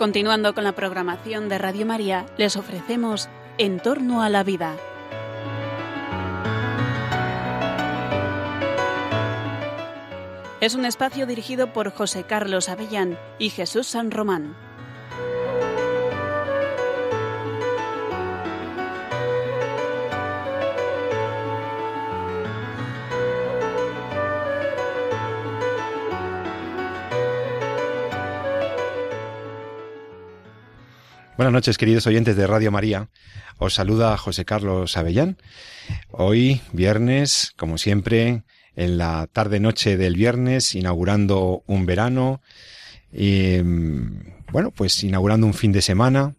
Continuando con la programación de Radio María, les ofrecemos En torno a la vida. Es un espacio dirigido por José Carlos Avellán y Jesús San Román. Buenas noches, queridos oyentes de Radio María. Os saluda José Carlos Avellán. Hoy, viernes, como siempre, en la tarde-noche del viernes, inaugurando un verano y, bueno, pues inaugurando un fin de semana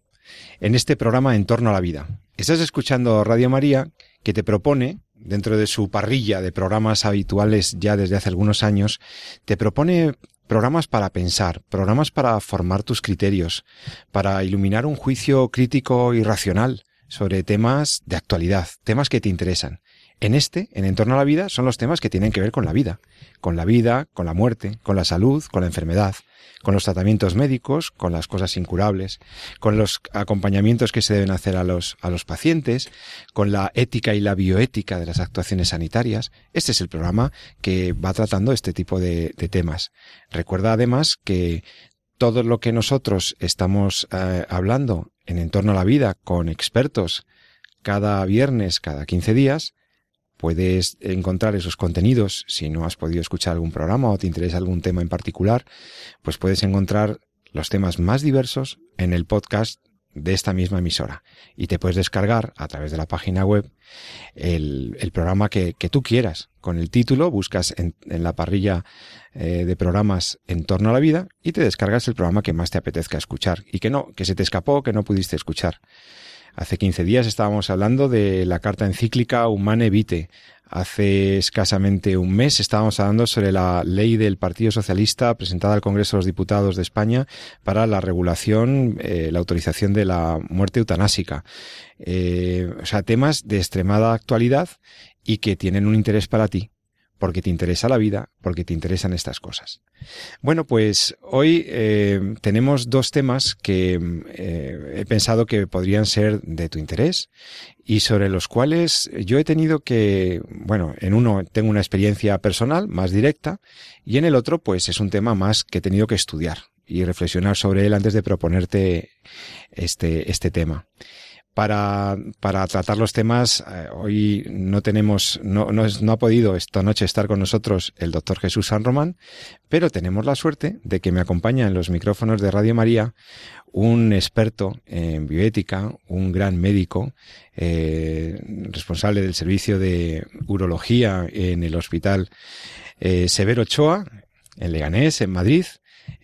en este programa En torno a la vida. Estás escuchando Radio María que te propone, dentro de su parrilla de programas habituales ya desde hace algunos años, te propone programas para pensar, programas para formar tus criterios, para iluminar un juicio crítico y racional sobre temas de actualidad, temas que te interesan. En este, en Entorno a la Vida, son los temas que tienen que ver con la vida, con la vida, con la muerte, con la salud, con la enfermedad, con los tratamientos médicos, con las cosas incurables, con los acompañamientos que se deben hacer a los, a los pacientes, con la ética y la bioética de las actuaciones sanitarias. Este es el programa que va tratando este tipo de, de temas. Recuerda además que todo lo que nosotros estamos eh, hablando en Entorno a la Vida con expertos cada viernes, cada 15 días, Puedes encontrar esos contenidos si no has podido escuchar algún programa o te interesa algún tema en particular, pues puedes encontrar los temas más diversos en el podcast de esta misma emisora. Y te puedes descargar a través de la página web el, programa que, tú quieras. Con el título buscas en, la parrilla eh, de programas en torno a la vida y te descargas el programa que más te apetezca escuchar y que no, que se te escapó, que no pudiste escuchar. Hace 15 días estábamos hablando de la carta encíclica Humane Vitae. Hace escasamente un mes estábamos hablando sobre la ley del Partido Socialista presentada al Congreso de los Diputados de España para la regulación, eh, la autorización de la muerte eutanásica. Eh, o sea, temas de extremada actualidad y que tienen un interés para ti porque te interesa la vida, porque te interesan estas cosas. Bueno, pues hoy eh, tenemos dos temas que eh, he pensado que podrían ser de tu interés y sobre los cuales yo he tenido que, bueno, en uno tengo una experiencia personal más directa y en el otro pues es un tema más que he tenido que estudiar y reflexionar sobre él antes de proponerte este, este tema para, para tratar los temas. Eh, hoy no tenemos, no, no, no, ha podido esta noche estar con nosotros el doctor Jesús San Román, pero tenemos la suerte de que me acompaña en los micrófonos de Radio María un experto en bioética, un gran médico, eh, responsable del servicio de urología en el hospital eh, Severo Ochoa, en Leganés, en Madrid,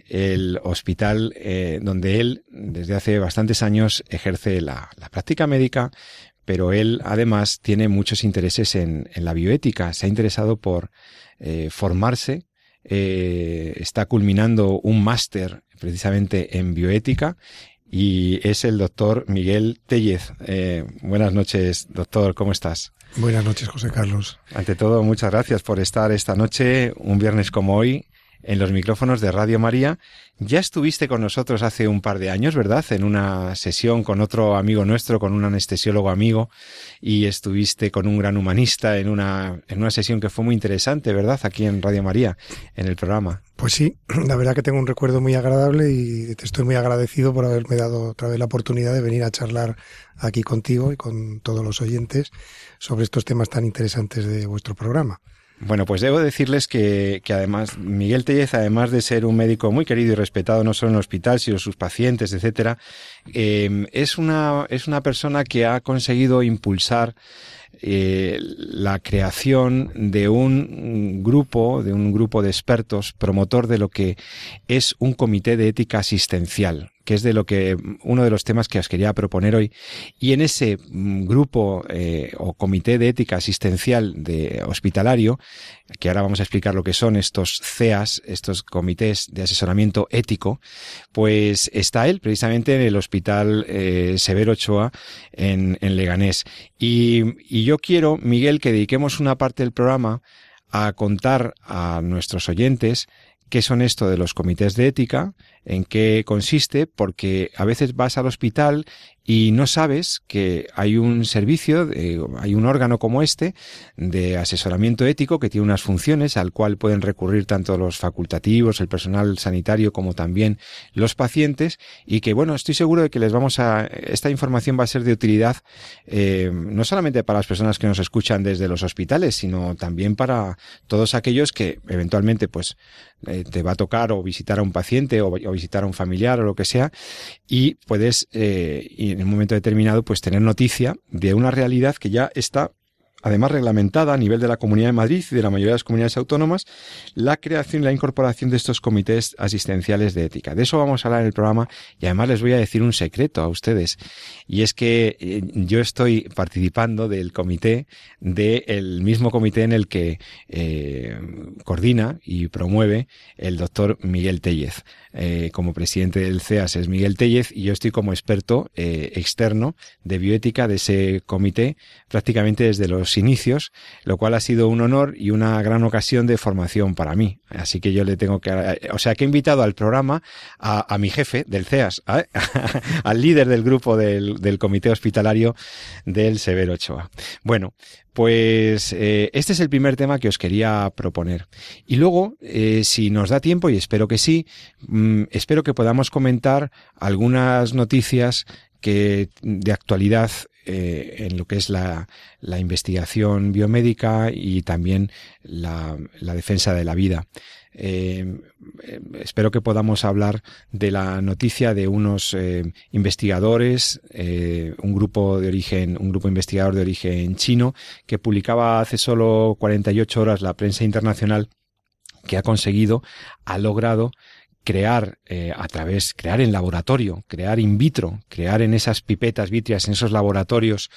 el hospital eh, donde él desde hace bastantes años ejerce la, práctica médica, pero él además tiene muchos intereses en, la bioética, se ha interesado por eh, formarse, eh, está culminando un máster precisamente en bioética y es el doctor Miguel Tellez. buenas noches, doctor, ¿cómo estás? Buenas noches, José Carlos. Ante todo, muchas gracias por estar esta noche, un viernes como hoy, en los micrófonos de Radio María. Ya estuviste con nosotros hace un par de años, ¿verdad? En una sesión con otro amigo nuestro, con un anestesiólogo amigo, y estuviste con un gran humanista en una, en una sesión que fue muy interesante, ¿verdad? Aquí en Radio María, en el programa. Pues sí, la verdad que tengo un recuerdo muy agradable y te estoy muy agradecido por haberme dado otra vez la oportunidad de venir a charlar aquí contigo y con todos los oyentes sobre estos temas tan interesantes de vuestro programa. Bueno, pues debo decirles que, que, además Miguel Tellez, además de ser un médico muy querido y respetado no solo en el hospital, sino sus pacientes, etcétera, eh, es una es una persona que ha conseguido impulsar eh, la creación de un grupo, de un grupo de expertos promotor de lo que es un comité de ética asistencial que es de lo que uno de los temas que os quería proponer hoy. Y en ese mm, grupo eh, o comité de ética asistencial de hospitalario, que ahora vamos a explicar lo que son estos CEAS, estos comités de asesoramiento ético, pues está él precisamente en el hospital eh, Severo Ochoa en, en Leganés. Y, y yo quiero, Miguel, que dediquemos una parte del programa a contar a nuestros oyentes qué son esto de los comités de ética, en qué consiste, porque a veces vas al hospital y no sabes que hay un servicio, hay un órgano como este de asesoramiento ético que tiene unas funciones al cual pueden recurrir tanto los facultativos, el personal sanitario como también los pacientes y que bueno, estoy seguro de que les vamos a, esta información va a ser de utilidad eh, no solamente para las personas que nos escuchan desde los hospitales, sino también para todos aquellos que eventualmente pues eh, te va a tocar o visitar a un paciente o, visitar a un familiar o lo que sea y puedes eh, en un momento determinado pues tener noticia de una realidad que ya está además reglamentada a nivel de la Comunidad de Madrid y de la mayoría de las comunidades autónomas, la creación y la incorporación de estos comités asistenciales de ética. De eso vamos a hablar en el programa y además les voy a decir un secreto a ustedes. Y es que eh, yo estoy participando del comité, del mismo comité en el que eh, coordina y promueve el doctor Miguel Tellez. Eh, como presidente del CEAS es Miguel Tellez y yo estoy como experto externo de bioética de ese comité prácticamente desde los inicios, lo cual ha sido un honor y una gran ocasión de formación para mí. Así que yo le tengo que, o sea, que he invitado al programa a, mi jefe del CEAS, ¿eh? al líder del grupo del, comité hospitalario del Severo Ochoa. Bueno, pues eh, este es el primer tema que os quería proponer. Y luego, eh, si nos da tiempo, y espero que sí, mm, espero que podamos comentar algunas noticias que de actualidad eh, en lo que es la, la, investigación biomédica y también la, la defensa de la vida. Eh, eh, espero que podamos hablar de la noticia de unos investigadores, un grupo de origen, un grupo investigador de origen chino que publicaba hace solo 48 horas la prensa internacional que ha conseguido, ha logrado crear eh, a través, crear en laboratorio, crear in vitro, crear en esas pipetas vítreas, en esos laboratorios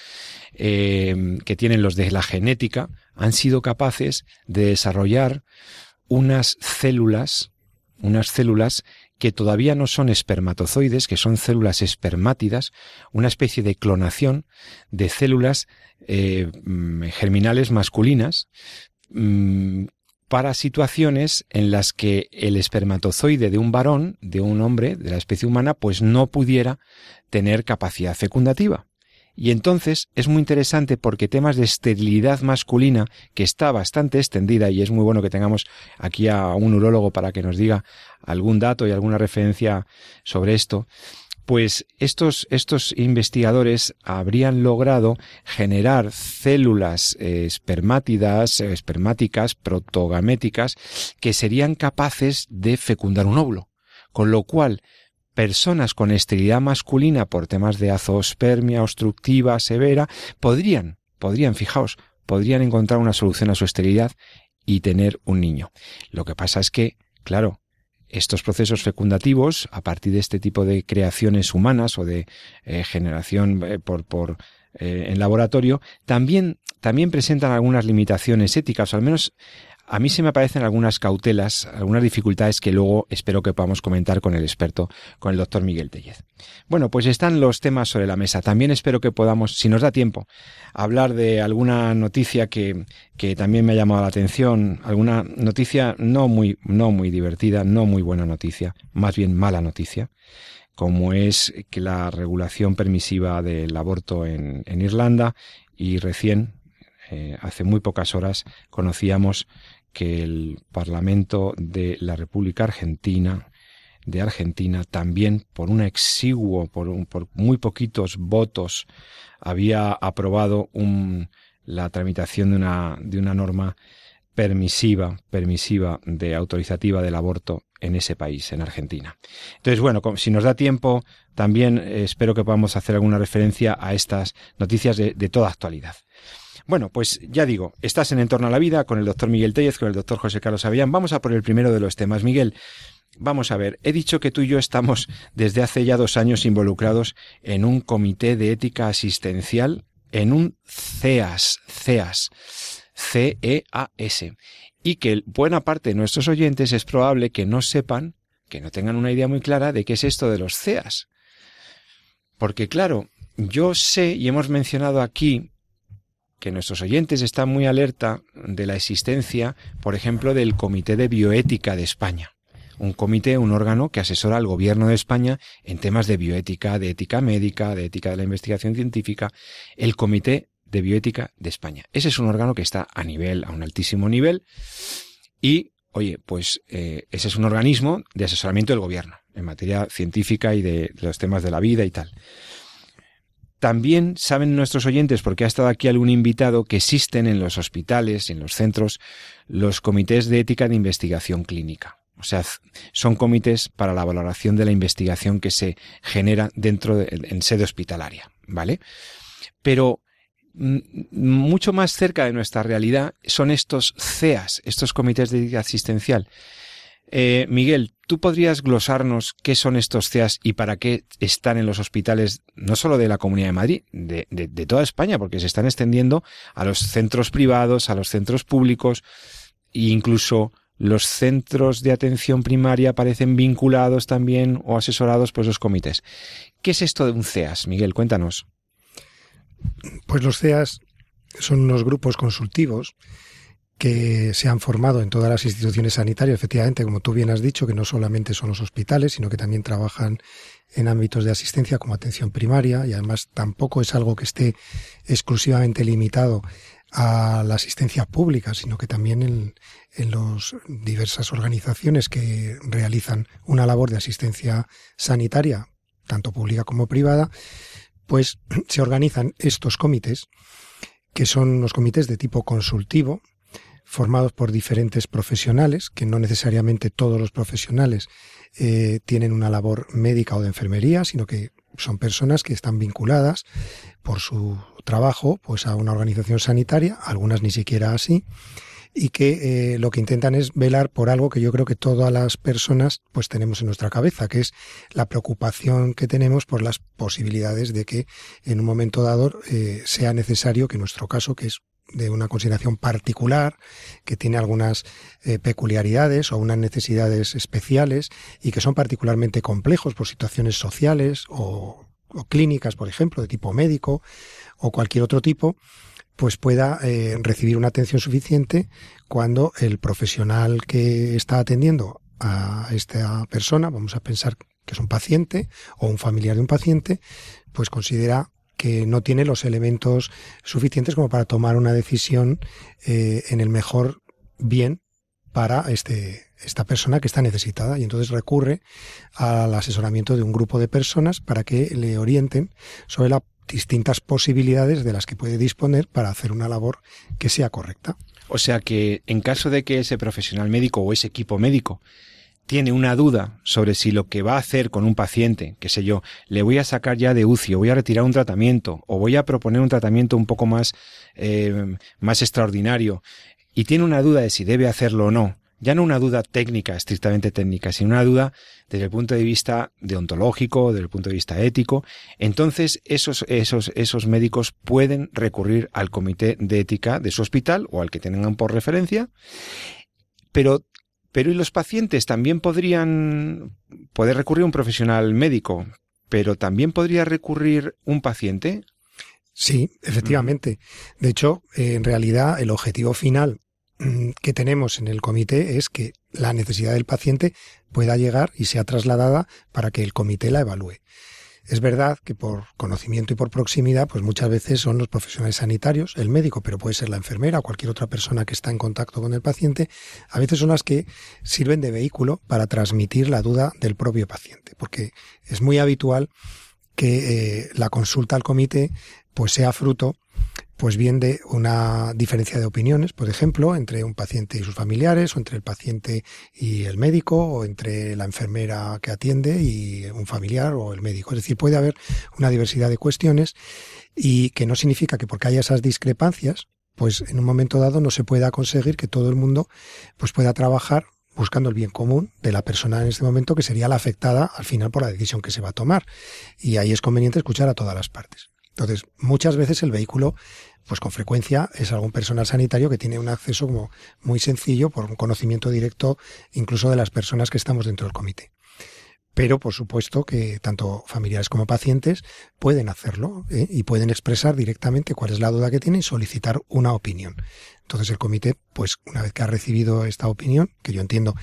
eh, que tienen los de la genética, han sido capaces de desarrollar unas células, unas células que todavía no son espermatozoides, que son células espermátidas, una especie de clonación de células eh, mm, germinales masculinas, mm, para situaciones en las que el espermatozoide de un varón, de un hombre, de la especie humana, pues no pudiera tener capacidad fecundativa. Y entonces es muy interesante porque temas de esterilidad masculina, que está bastante extendida, y es muy bueno que tengamos aquí a un urólogo para que nos diga algún dato y alguna referencia sobre esto, pues estos, estos investigadores habrían logrado generar células eh, espermátidas, eh, espermáticas, protogaméticas, que serían capaces de fecundar un óvulo. Con lo cual, personas con esterilidad masculina por temas de azospermia obstructiva severa podrían, podrían, fijaos, podrían encontrar una solución a su esterilidad y tener un niño. Lo que pasa es que, claro, estos procesos fecundativos, a partir de este tipo de creaciones humanas o de eh, generación eh, por, por eh, en laboratorio, también, también presentan algunas limitaciones éticas, o al menos a mí se me aparecen algunas cautelas, algunas dificultades que luego espero que podamos comentar con el experto, con el doctor Miguel Tellez. Bueno, pues están los temas sobre la mesa. También espero que podamos, si nos da tiempo, hablar de alguna noticia que, que también me ha llamado la atención, alguna noticia no muy, no muy divertida, no muy buena noticia, más bien mala noticia como es que la regulación permisiva del aborto en, en Irlanda y recién, eh, hace muy pocas horas, conocíamos que el Parlamento de la República Argentina de Argentina también por un exiguo, por, por muy poquitos votos, había aprobado un, la tramitación de una, de una norma permisiva, permisiva de autorizativa del aborto en ese país, en Argentina. Entonces, bueno, si nos da tiempo, también eh, espero que podamos hacer alguna referencia a estas noticias de, de toda actualidad. Bueno, pues ya digo, estás en Entorno a la Vida con el doctor Miguel Tellez, con el doctor José Carlos Avellán. Vamos a por el primero de los temas. Miguel, vamos a ver, he dicho que tú y yo estamos desde hace ya dos años involucrados en un comité de ética asistencial, en un CEAS, CEAS, C-E-A-S, y que buena parte de nuestros oyentes es probable que no sepan, que no tengan una idea muy clara de qué es esto de los CEAS. Porque claro, yo sé y hemos mencionado aquí que nuestros oyentes están muy alerta de la existencia, por ejemplo, del Comité de Bioética de España. un comité, un órgano que asesora al gobierno de España en temas de bioética, de ética médica, de ética de la investigación científica, el Comité de Bioética de España. Ese es un órgano que está a nivel, a un altísimo nivel, y, oye, pues eh, ese es un organismo de asesoramiento del gobierno en materia científica y de los temas de la vida y tal. También saben nuestros oyentes, porque ha estado aquí algún invitado, que existen en los hospitales en los centros los comités de ética de investigación clínica. O sea, son comités para la valoración de la investigación que se genera dentro de, en sede hospitalaria, ¿vale? Pero mm, mucho más cerca de nuestra realidad son estos CEAS, estos comités de ética asistencial. Eh, Miguel, ¿Tú podrías glosarnos qué son estos CEAS y para qué están en los hospitales, no solo de la Comunidad de Madrid, de, toda España, porque se están extendiendo a los centros privados, a los centros públicos e incluso los centros de atención primaria parecen vinculados también o asesorados por esos comités. ¿Qué es esto de un CEAS, Miguel? Cuéntanos. Pues los CEAS son unos grupos consultivos que se han formado en todas las instituciones sanitarias, efectivamente, como tú bien has dicho, que no solamente son los hospitales, sino que también trabajan en ámbitos de asistencia como atención primaria y además tampoco es algo que esté exclusivamente limitado a la asistencia pública, sino que también en, en las diversas organizaciones que realizan una labor de asistencia sanitaria, tanto pública como privada, pues se organizan estos comités, que son los comités de tipo consultivo, formados por diferentes profesionales, que no necesariamente todos los profesionales eh, tienen una labor médica o de enfermería, sino que son personas que están vinculadas por su trabajo pues a una organización sanitaria, algunas ni siquiera así, y que eh, lo que intentan es velar por algo que yo creo que todas las personas pues tenemos en nuestra cabeza, que es la preocupación que tenemos por las posibilidades de que en un momento dado eh, sea necesario que nuestro caso, que es de una consideración particular, que tiene algunas eh, peculiaridades o unas necesidades especiales y que son particularmente complejos por situaciones sociales o, clínicas, por ejemplo, de tipo médico o cualquier otro tipo, pues pueda eh, recibir una atención suficiente cuando el profesional que está atendiendo a esta persona, vamos a pensar que es un paciente o un familiar de un paciente, pues considera que no tiene los elementos suficientes como para tomar una decisión eh, en el mejor bien para este, esta persona que está necesitada y entonces recurre al asesoramiento de un grupo de personas para que le orienten sobre las distintas posibilidades de las que puede disponer para hacer una labor que sea correcta. O sea que en caso de que ese profesional médico o ese equipo médico tiene una duda sobre si lo que va a hacer con un paciente, qué sé yo, le voy a sacar ya de UCI, o voy a retirar un tratamiento, o voy a proponer un tratamiento un poco más, eh, más extraordinario, y tiene una duda de si debe hacerlo o no, ya no una duda técnica, estrictamente técnica, sino una duda desde el punto de vista deontológico, desde el punto de vista ético, entonces esos, esos, esos médicos pueden recurrir al comité de ética de su hospital o al que tengan por referencia, pero pero ¿y los pacientes también podrían poder recurrir a un profesional médico? Pero también podría recurrir un paciente. Sí, efectivamente. De hecho, en realidad el objetivo final mm, que tenemos en el comité es que la necesidad del paciente pueda llegar y sea trasladada para que el comité la evalúe. Es verdad que por conocimiento y por proximidad, pues muchas veces son los profesionales sanitarios, el médico, pero puede ser la enfermera o cualquier otra persona que está en contacto con el paciente, a veces son las que sirven de vehículo para transmitir la duda del propio paciente, porque es muy habitual que eh, la consulta al comité pues sea fruto pues bien de una diferencia de opiniones, por ejemplo, entre un paciente y sus familiares, o entre el paciente y el médico, o entre la enfermera que atiende y un familiar o el médico. Es decir, puede haber una diversidad de cuestiones y que no significa que porque haya esas discrepancias, pues en un momento dado no se pueda conseguir que todo el mundo pues pueda trabajar buscando el bien común de la persona en este momento que sería la afectada al final por la decisión que se va a tomar. Y ahí es conveniente escuchar a todas las partes. Entonces, muchas veces el vehículo pues con frecuencia es algún personal sanitario que tiene un acceso como muy sencillo por un conocimiento directo incluso de las personas que estamos dentro del comité. Pero por supuesto que tanto familiares como pacientes pueden hacerlo ¿eh? y pueden expresar directamente cuál es la duda que tienen y solicitar una opinión. Entonces el comité, pues una vez que ha recibido esta opinión, que yo entiendo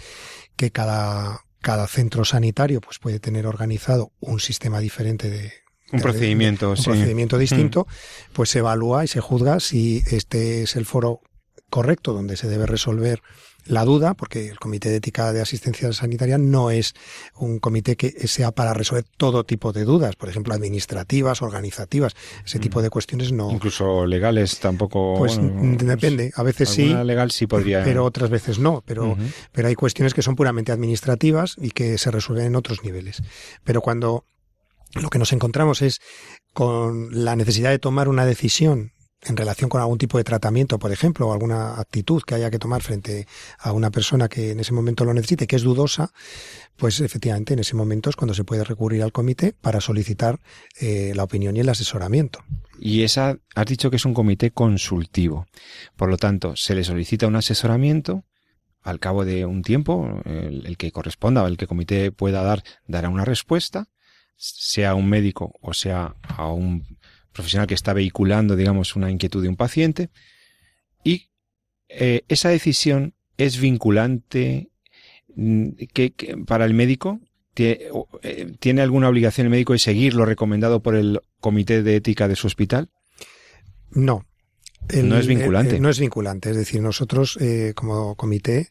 que cada cada centro sanitario pues puede tener organizado un sistema diferente de, un procedimiento, un procedimiento Mm. distinto, pues se evalúa y se juzga si este es el foro correcto donde se debe resolver la duda, porque el Comité de Ética de Asistencia Sanitaria no es un comité que sea para resolver todo tipo de dudas, por ejemplo, administrativas, organizativas, ese tipo de cuestiones no. Incluso legales tampoco. Pues bueno, mm, depende, a veces sí, legal sí podría. pero otras veces no, pero, pero hay cuestiones que son puramente administrativas y que se resuelven en otros niveles. Pero cuando lo que nos encontramos es con la necesidad de tomar una decisión en relación con algún tipo de tratamiento, por ejemplo, o alguna actitud que haya que tomar frente a una persona que en ese momento lo necesite, que es dudosa, pues efectivamente en ese momento es cuando se puede recurrir al comité para solicitar eh, la opinión y el asesoramiento. Y esa, has dicho que es un comité consultivo. Por lo tanto, se le solicita un asesoramiento. Al cabo de un tiempo, el, el que corresponda o el que comité pueda dar, dará una respuesta, sea un médico o sea a un profesional que está vehiculando, digamos, una inquietud de un paciente. Y eh, esa decisión es vinculante mm, que, que para el médico eh, tiene alguna obligación el médico de seguir lo recomendado por el comité de ética de su hospital. No. No es vinculante. eh, no es vinculante. Es decir, nosotros, eh, como comité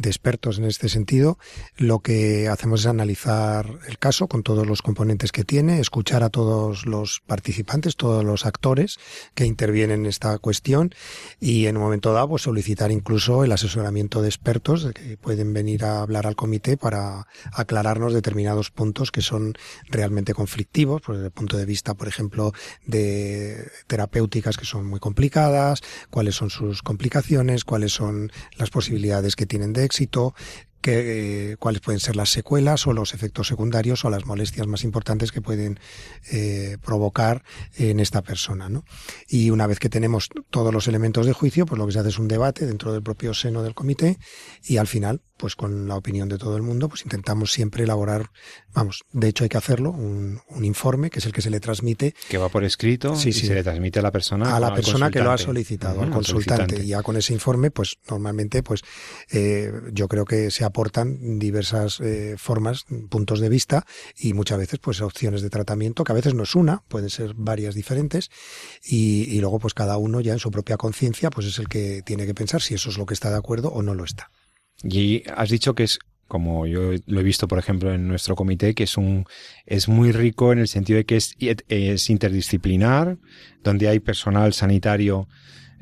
de expertos en este sentido, lo que hacemos es analizar el caso con todos los componentes que tiene, escuchar a todos los participantes, todos los actores que intervienen en esta cuestión y en un momento dado pues, solicitar incluso el asesoramiento de expertos que pueden venir a hablar al comité para aclararnos determinados puntos que son realmente conflictivos, pues, desde el punto de vista, por ejemplo, de terapéuticas que son muy complicadas, cuáles son sus complicaciones, cuáles son las posibilidades que tienen de éxito, que, eh, cuáles pueden ser las secuelas o los efectos secundarios o las molestias más importantes que pueden eh, provocar en esta persona. ¿no? Y una vez que tenemos todos los elementos de juicio, pues lo que se hace es un debate dentro del propio seno del comité y al final, pues con la opinión de todo el mundo, pues intentamos siempre elaborar, vamos, de hecho hay que hacerlo, un, un informe que es el que se le transmite Que va por escrito Sí, y sí. se le transmite a la persona. a la persona que lo ha solicitado, al consultante. Y ya con ese informe, pues normalmente, pues eh, yo creo que se aportan diversas eh, formas, puntos de vista y muchas veces, pues opciones de tratamiento, que a veces no es una, pueden ser varias diferentes. Y, y luego, pues cada uno ya en su propia conciencia, pues es el que tiene que pensar si eso es lo que está de acuerdo o no lo está. Y has dicho que es, como yo lo he visto, por ejemplo, en nuestro comité, que es un, es muy rico en el sentido de que es, es interdisciplinar, donde hay personal sanitario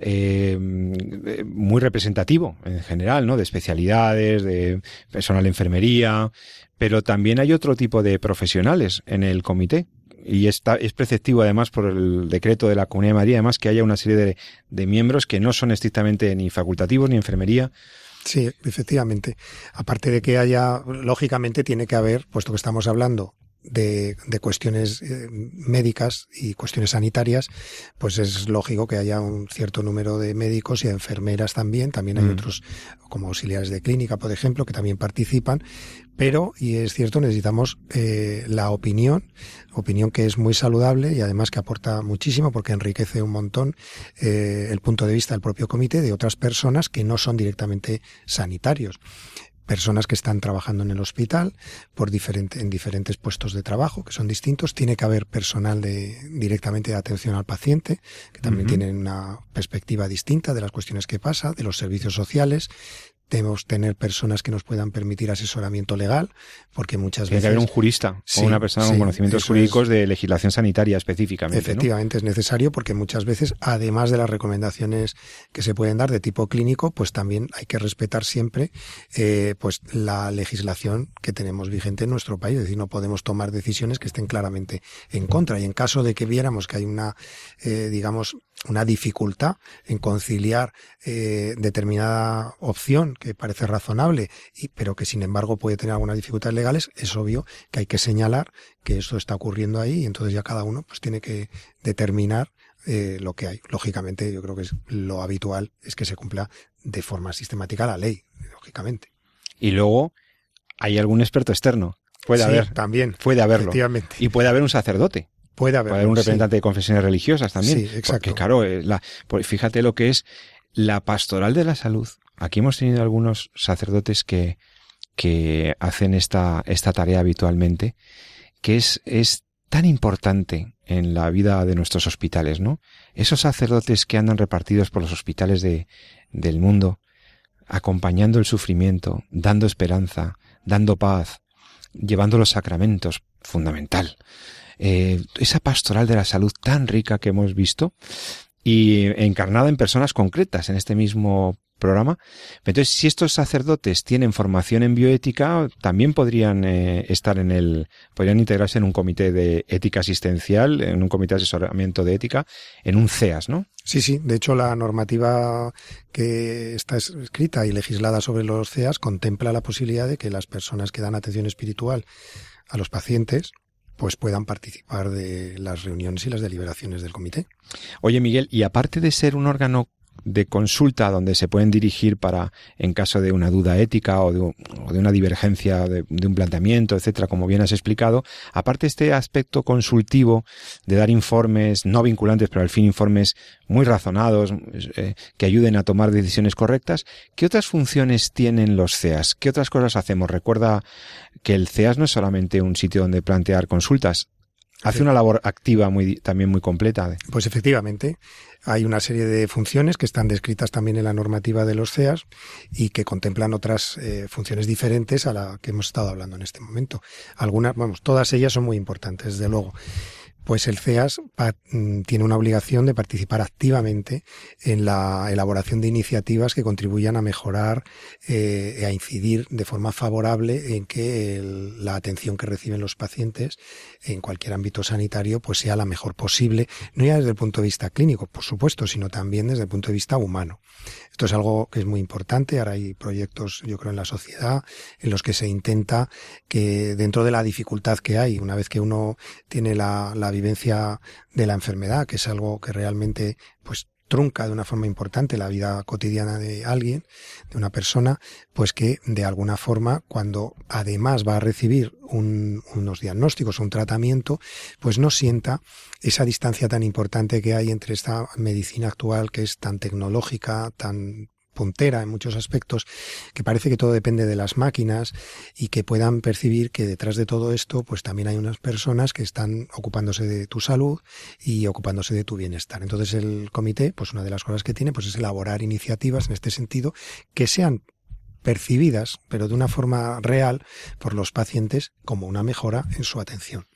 eh, muy representativo en general, ¿no? De especialidades, de personal de enfermería, pero también hay otro tipo de profesionales en el comité. Y está, es preceptivo además por el decreto de la Comunidad de Madrid, además que haya una serie de, de miembros que no son estrictamente ni facultativos ni enfermería, Sí, efectivamente. Aparte de que haya, lógicamente tiene que haber, puesto que estamos hablando de, de cuestiones eh, médicas y cuestiones sanitarias, pues es lógico que haya un cierto número de médicos y de enfermeras también. También hay Mm. otros, como auxiliares de clínica, por ejemplo, que también participan. Pero, y es cierto, necesitamos eh, la opinión, opinión que es muy saludable y además que aporta muchísimo porque enriquece un montón eh, el punto de vista del propio comité de otras personas que no son directamente sanitarios personas que están trabajando en el hospital por diferente, en diferentes puestos de trabajo que son distintos. Tiene que haber personal de, directamente de atención al paciente, que también tienen una perspectiva distinta de las cuestiones que pasa, de los servicios sociales. Debemos tener personas que nos puedan permitir asesoramiento legal, porque muchas Tiene que veces haber un jurista Sí, o una persona con conocimientos jurídicos es. de legislación sanitaria específicamente. ¿no? Efectivamente es necesario porque muchas veces, además de las recomendaciones que se pueden dar de tipo clínico, pues también hay que respetar siempre eh, pues la legislación que tenemos vigente en nuestro país. Es decir, no podemos tomar decisiones que estén claramente en contra. Y en caso de que viéramos que hay una, eh, digamos, una dificultad en conciliar eh, determinada opción que parece razonable, y, pero que sin embargo puede tener algunas dificultades legales, es obvio que hay que señalar que esto está ocurriendo ahí y entonces ya cada uno pues tiene que determinar eh, lo que hay. Lógicamente, yo creo que es lo habitual es que se cumpla de forma sistemática la ley, lógicamente. Y luego hay algún experto externo. Puede Sí, haber. también. Puede haberlo. Y puede haber un sacerdote. Puede haber. Puede haber un representante de confesiones religiosas también. Sí, exacto. Porque claro, eh, la, fíjate lo que es la pastoral de la salud. Aquí hemos tenido algunos sacerdotes que, que hacen esta, esta tarea habitualmente, que es, es tan importante en la vida de nuestros hospitales, ¿no? Esos sacerdotes que andan repartidos por los hospitales de, del mundo, acompañando el sufrimiento, dando esperanza, dando paz, llevando los sacramentos, fundamental. Eh, esa pastoral de la salud tan rica que hemos visto y encarnada en personas concretas en este mismo programa. Entonces, si estos sacerdotes tienen formación en bioética, también podrían eh, estar en el, podrían integrarse en un comité de ética asistencial, en un comité de asesoramiento de ética, en un CEAS, ¿no? Sí, sí. De hecho, la normativa que está escrita y legislada sobre los CEAS contempla la posibilidad de que las personas que dan atención espiritual a los pacientes pues puedan participar de las reuniones y las deliberaciones del comité. Oye, Miguel, y aparte de ser un órgano de consulta donde se pueden dirigir para, en caso de una duda ética o de, una divergencia de, un planteamiento, etcétera, como bien has explicado, aparte este aspecto consultivo de dar informes no vinculantes, pero al fin informes muy razonados, eh, que ayuden a tomar decisiones correctas, ¿qué otras funciones tienen los CEAS? ¿Qué otras cosas hacemos? Recuerda que el CEAS no es solamente un sitio donde plantear consultas, Hace una labor activa muy, también muy completa. Pues efectivamente, hay una serie de funciones que están descritas también en la normativa de los CEAS y que contemplan otras eh, funciones diferentes a la que hemos estado hablando en este momento. Algunas, vamos, todas ellas son muy importantes, desde luego pues el CEAS mm, tiene una obligación de participar activamente en la elaboración de iniciativas que contribuyan a mejorar eh, a incidir de forma favorable en que la atención que reciben los pacientes en cualquier ámbito sanitario pues sea la mejor posible, no ya desde el punto de vista clínico, por supuesto, sino también desde el punto de vista humano. Esto es algo que es muy importante. Ahora hay proyectos, yo creo, en la sociedad en los que se intenta que dentro de la dificultad que hay, una vez que uno tiene la, la de la enfermedad, que es algo que realmente, pues, trunca de una forma importante la vida cotidiana de alguien, de una persona, pues que de alguna forma, cuando además va a recibir unos diagnósticos, un tratamiento, pues no sienta esa distancia tan importante que hay entre esta medicina actual que es tan tecnológica, tan puntera en muchos aspectos, que parece que todo depende de las máquinas y que puedan percibir que detrás de todo esto, pues también hay unas personas que están ocupándose de tu salud y ocupándose de tu bienestar. Entonces el comité, pues una de las cosas que tiene, pues es elaborar iniciativas en este sentido que sean percibidas, pero de una forma real por los pacientes como una mejora en su atención.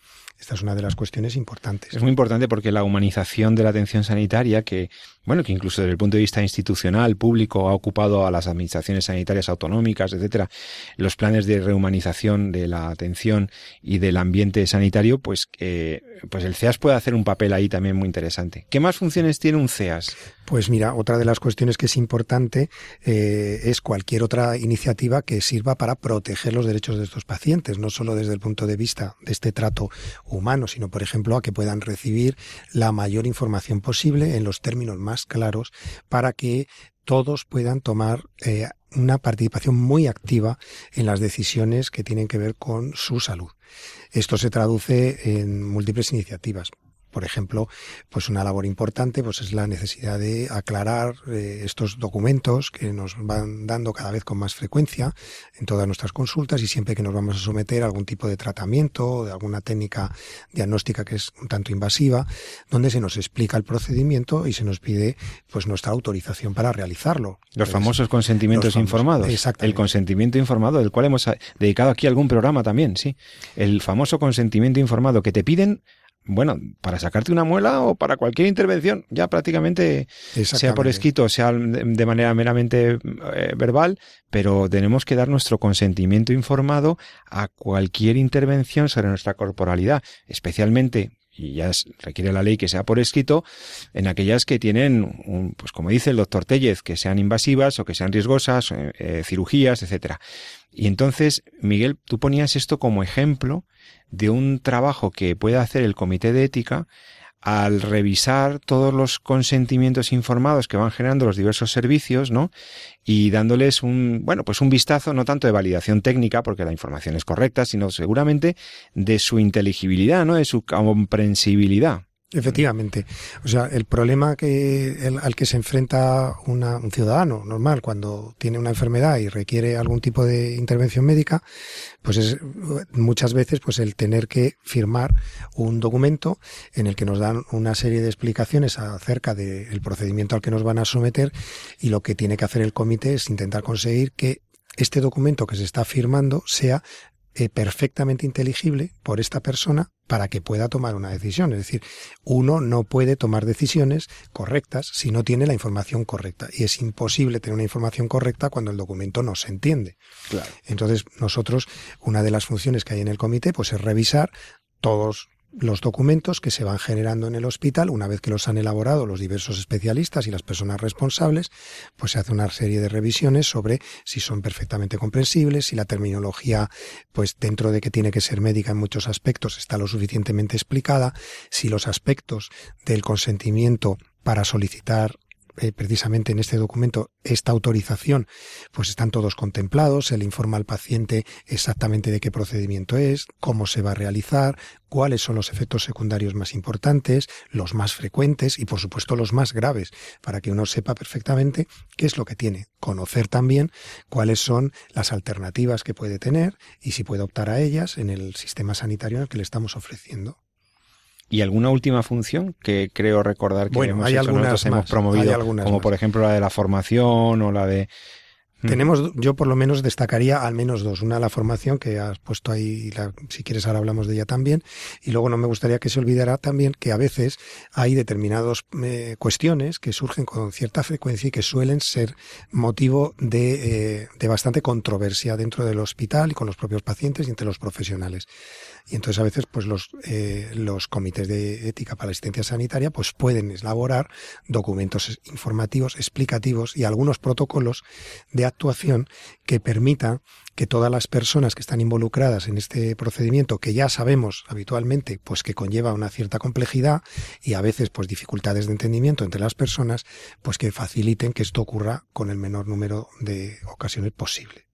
Esta es una de las cuestiones importantes. Es muy importante porque la humanización de la atención sanitaria, que, bueno, que incluso desde el punto de vista institucional, público, ha ocupado a las administraciones sanitarias autonómicas, etcétera, los planes de rehumanización de la atención y del ambiente sanitario, pues, eh, pues el CEAS puede hacer un papel ahí también muy interesante. ¿Qué más funciones tiene un CEAS? Pues mira, otra de las cuestiones que es importante eh, es cualquier otra iniciativa que sirva para proteger los derechos de estos pacientes, no solo desde el punto de vista de este trato humano, sino, por ejemplo, a que puedan recibir la mayor información posible en los términos más claros para que todos puedan tomar eh, una participación muy activa en las decisiones que tienen que ver con su salud. Esto se traduce en múltiples iniciativas. Por ejemplo, pues una labor importante pues es la necesidad de aclarar eh, estos documentos que nos van dando cada vez con más frecuencia en todas nuestras consultas y siempre que nos vamos a someter a algún tipo de tratamiento o de alguna técnica diagnóstica que es un tanto invasiva, donde se nos explica el procedimiento y se nos pide pues nuestra autorización para realizarlo. Los famosos consentimientos informados. El consentimiento informado, del cual hemos dedicado aquí algún programa también, sí. El famoso consentimiento informado que te piden bueno, para sacarte una muela o para cualquier intervención, ya prácticamente sea por escrito, sea de manera meramente eh, verbal, pero tenemos que dar nuestro consentimiento informado a cualquier intervención sobre nuestra corporalidad, especialmente y ya requiere la ley que sea por escrito, en aquellas que tienen, un, pues como dice el doctor Tellez, que sean invasivas o que sean riesgosas, eh, eh, cirugías, etcétera. Y entonces, Miguel, tú ponías esto como ejemplo de un trabajo que puede hacer el comité de ética al revisar todos los consentimientos informados que van generando los diversos servicios, ¿no? Y dándoles un, bueno, pues un vistazo no tanto de validación técnica, porque la información es correcta, sino seguramente de su inteligibilidad, ¿no? De su comprensibilidad. Efectivamente. O sea, el problema que, al que se enfrenta una, un ciudadano normal cuando tiene una enfermedad y requiere algún tipo de intervención médica, pues es muchas veces pues el tener que firmar un documento en el que nos dan una serie de explicaciones acerca del procedimiento al que nos van a someter y lo que tiene que hacer el comité es intentar conseguir que este documento que se está firmando sea eh, perfectamente inteligible por esta persona para que pueda tomar una decisión. Es decir, uno no puede tomar decisiones correctas si no tiene la información correcta. Y es imposible tener una información correcta cuando el documento no se entiende. Entonces, nosotros, una de las funciones que hay en el comité, pues es revisar todos los documentos que se van generando en el hospital, una vez que los han elaborado los diversos especialistas y las personas responsables, pues se hace una serie de revisiones sobre si son perfectamente comprensibles, si la terminología, pues dentro de que tiene que ser médica en muchos aspectos, está lo suficientemente explicada, si los aspectos del consentimiento para solicitar eh, precisamente en este documento esta autorización, pues están todos contemplados, se le informa al paciente exactamente de qué procedimiento es, cómo se va a realizar, cuáles son los efectos secundarios más importantes, los más frecuentes y por supuesto los más graves, para que uno sepa perfectamente qué es lo que tiene. Conocer también cuáles son las alternativas que puede tener y si puede optar a ellas en el sistema sanitario en el que le estamos ofreciendo. ¿Y alguna última función que creo recordar que hemos, hay nosotros hemos promovido? como por ejemplo la de la formación o la de Mm. Tenemos, yo por lo menos destacaría al menos dos. Una, la formación que has puesto ahí, la, si quieres ahora hablamos de ella también. Y luego no me gustaría que se olvidara también que a veces hay determinadas eh, cuestiones que surgen con cierta frecuencia y que suelen ser motivo de, eh, de bastante controversia dentro del hospital y con los propios pacientes y entre los profesionales. Y entonces a veces pues los, eh, los comités de ética para la asistencia sanitaria pues pueden elaborar documentos informativos, explicativos y algunos protocolos de actuación que permita que todas las personas que están involucradas en este procedimiento, que ya sabemos habitualmente, pues que conlleva una cierta complejidad y a veces pues dificultades de entendimiento entre las personas, pues que faciliten que esto ocurra con el menor número de ocasiones posible.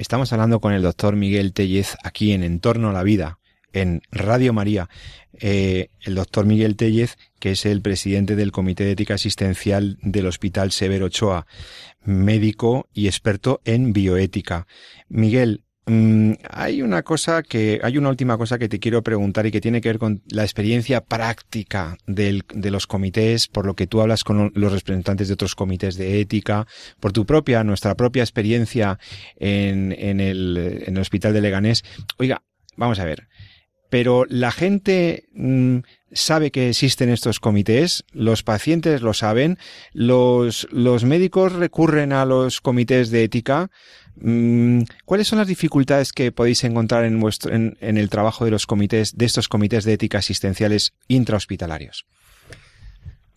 Estamos hablando con el doctor Miguel Tellez aquí en Entorno a la Vida, en Radio María. Eh, el doctor Miguel Tellez, que es el presidente del Comité de Ética Asistencial del Hospital Severo Ochoa, médico y experto en bioética. Miguel, mm, hay una cosa que, hay una última cosa que te quiero preguntar y que tiene que ver con la experiencia práctica del, de los comités, por lo que tú hablas con los representantes de otros comités de ética, por tu propia, nuestra propia experiencia en, en, el, en el Hospital de Leganés. Oiga, vamos a ver pero la gente mm, sabe que existen estos comités, los pacientes lo saben, los, los médicos recurren a los comités de ética. Mm, ¿Cuáles son las dificultades que podéis encontrar en, vuestro, en, en el trabajo de los comités, de estos comités de ética asistenciales intrahospitalarios?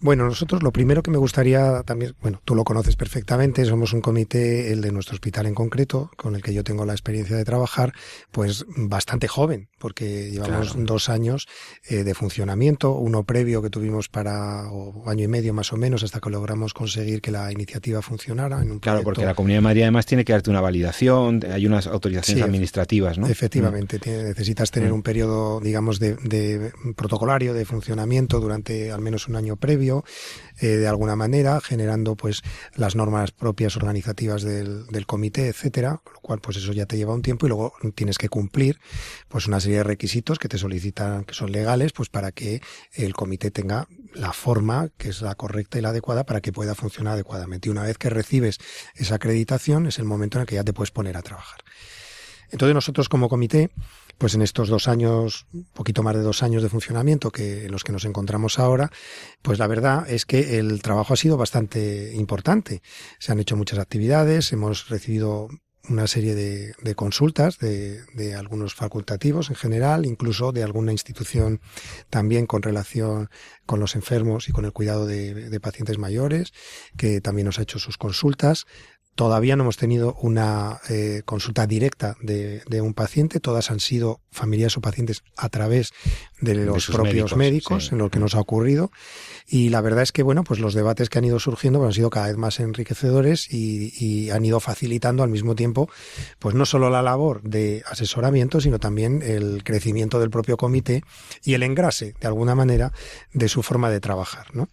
Bueno, nosotros lo primero que me gustaría también, bueno, tú lo conoces perfectamente, somos un comité, el de nuestro hospital en concreto, con el que yo tengo la experiencia de trabajar, pues bastante joven, porque llevamos dos años eh, de funcionamiento, uno previo que tuvimos para o año y medio más o menos hasta que logramos conseguir que la iniciativa funcionara. En un claro, porque la Comunidad de Madrid además tiene que darte una validación, hay unas autorizaciones administrativas, ¿no? Efectivamente, mm. necesitas tener mm. un periodo, digamos, de, de protocolario de funcionamiento durante al menos un año previo eh, de alguna manera, generando pues las normas propias organizativas del, comité, etcétera, lo cual pues eso ya te lleva un tiempo y luego tienes que cumplir pues una serie de requisitos que te solicitan, que son legales, pues para que el comité tenga la forma que es la correcta y la adecuada para que pueda funcionar adecuadamente. Y una vez que recibes esa acreditación es el momento en el que ya te puedes poner a trabajar. Entonces nosotros como comité pues en estos dos años, poquito más de dos años de funcionamiento que en los que nos encontramos ahora, pues la verdad es que el trabajo ha sido bastante importante. Se han hecho muchas actividades, hemos recibido una serie de, consultas de, de, algunos facultativos en general, incluso de alguna institución también con relación con los enfermos y con el cuidado de, de pacientes mayores, que también nos ha hecho sus consultas Todavía no hemos tenido una eh, consulta directa de, un paciente, todas han sido familias o pacientes a través de los propios médicos, en lo que nos ha ocurrido. Y la verdad es que, bueno, pues los debates que han ido surgiendo pues, han sido cada vez más enriquecedores y, han ido facilitando al mismo tiempo, pues no solo la labor de asesoramiento, sino también el crecimiento del propio comité y el engrase, de alguna manera, de su forma de trabajar, ¿no?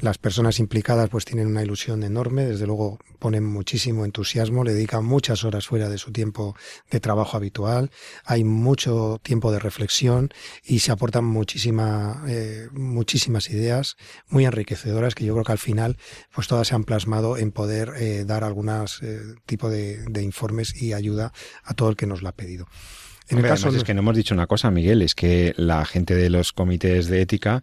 Las personas implicadas pues tienen una ilusión enorme, desde luego ponen muchísimo entusiasmo, le dedican muchas horas fuera de su tiempo de trabajo habitual, hay mucho tiempo de reflexión y se aportan muchísima, eh, muchísimas ideas muy enriquecedoras que yo creo que al final pues todas se han plasmado en poder eh, dar algunos eh, tipo de, informes y ayuda a todo el que nos la ha pedido. En el caso es que no hemos dicho una cosa, Miguel, es que la gente de los comités de ética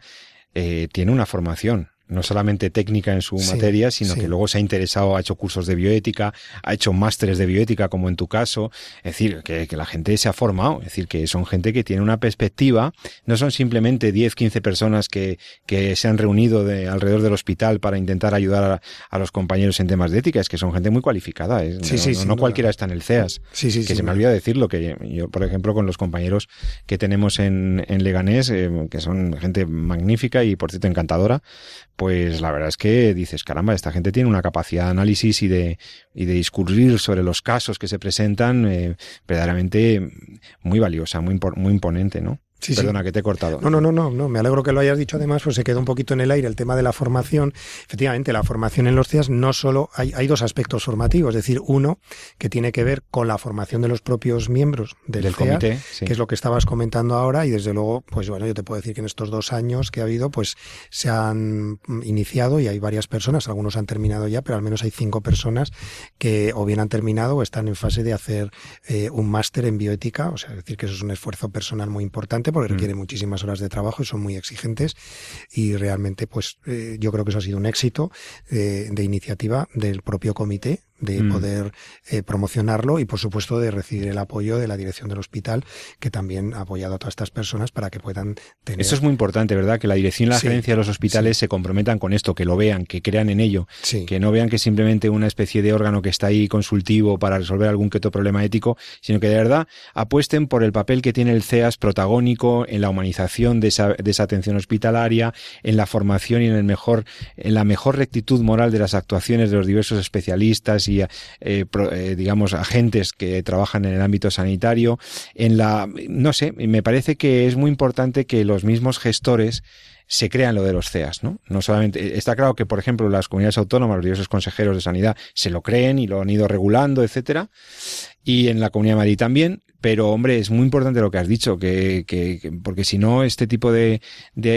tiene una formación no solamente técnica en su materia, sino que luego se ha interesado, ha hecho cursos de bioética, ha hecho másteres de bioética, como en tu caso. Es decir, que, la gente se ha formado, es decir, que son gente que tiene una perspectiva, no son simplemente 10, 15 personas que, que se han reunido de, alrededor del hospital para intentar ayudar a, los compañeros en temas de ética, es que son gente muy cualificada. ¿eh? no, no, cualquiera está en el CEAS. que se me olvida decirlo, que yo, por ejemplo, con los compañeros que tenemos en, en Leganés, eh, que son gente magnífica y, por cierto, encantadora, pues la verdad es que dices, caramba, esta gente tiene una capacidad de análisis y de, y de discurrir sobre los casos que se presentan eh, verdaderamente muy valiosa, muy, muy imponente, ¿no? Sí, Perdona que te he cortado. No, no, no, no, no, me alegro que lo hayas dicho además, pues se quedó un poquito en el aire el tema de la formación. Efectivamente, la formación en los CIAS no solo hay, hay dos aspectos formativos, es decir, uno que tiene que ver con la formación de los propios miembros del, comité, que es lo que estabas comentando ahora, y desde luego, pues bueno, yo te puedo decir que en estos dos años que ha habido, pues se han iniciado y hay varias personas, algunos han terminado ya, pero al menos hay cinco personas que o bien han terminado o están en fase de hacer eh, un máster en bioética, o sea, es decir, que eso es un esfuerzo personal muy importante porque requiere mm. muchísimas horas de trabajo y son muy exigentes y realmente pues eh, yo creo que eso ha sido un éxito eh, de iniciativa del propio comité de mm. poder eh, promocionarlo y por supuesto de recibir el apoyo de la dirección del hospital que también ha apoyado a todas estas personas para que puedan tener eso es muy importante verdad que la dirección y la gerencia de los hospitales se comprometan con esto que lo vean que crean en ello que no vean que es simplemente una especie de órgano que está ahí consultivo para resolver algún que otro problema ético sino que de verdad apuesten por el papel que tiene el CEAS protagónico en la humanización de esa, de esa atención hospitalaria en la formación y en el mejor en la mejor rectitud moral de las actuaciones de los diversos especialistas y, eh, eh, digamos, agentes que trabajan en el ámbito sanitario. En la, no sé, me parece que es muy importante que los mismos gestores se crean lo de los CEAS, ¿no? No solamente, está claro que, por ejemplo, las comunidades autónomas, los diversos consejeros de sanidad se lo creen y lo han ido regulando, etcétera. Y en la Comunidad de Madrid también, pero, hombre, es muy importante lo que has dicho, que, que, porque si no, este tipo de,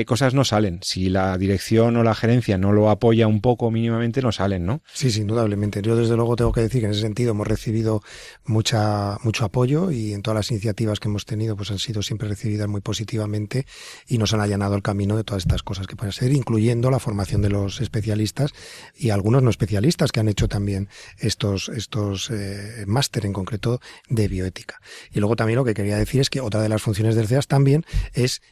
cosas no salen. Si la dirección o la gerencia no lo apoya un poco mínimamente, no salen, ¿no? Sí, sí, indudablemente. Yo, desde luego, tengo que decir que en ese sentido hemos recibido mucha, mucho apoyo y en todas las iniciativas que hemos tenido, pues han sido siempre recibidas muy positivamente y nos han allanado el camino de todas estas cosas que pueden ser, incluyendo la formación de los especialistas y algunos no especialistas que han hecho también estos, estos eh, máster en concreto de bioética. Luego también lo que quería decir es que otra de las funciones del CEAS también es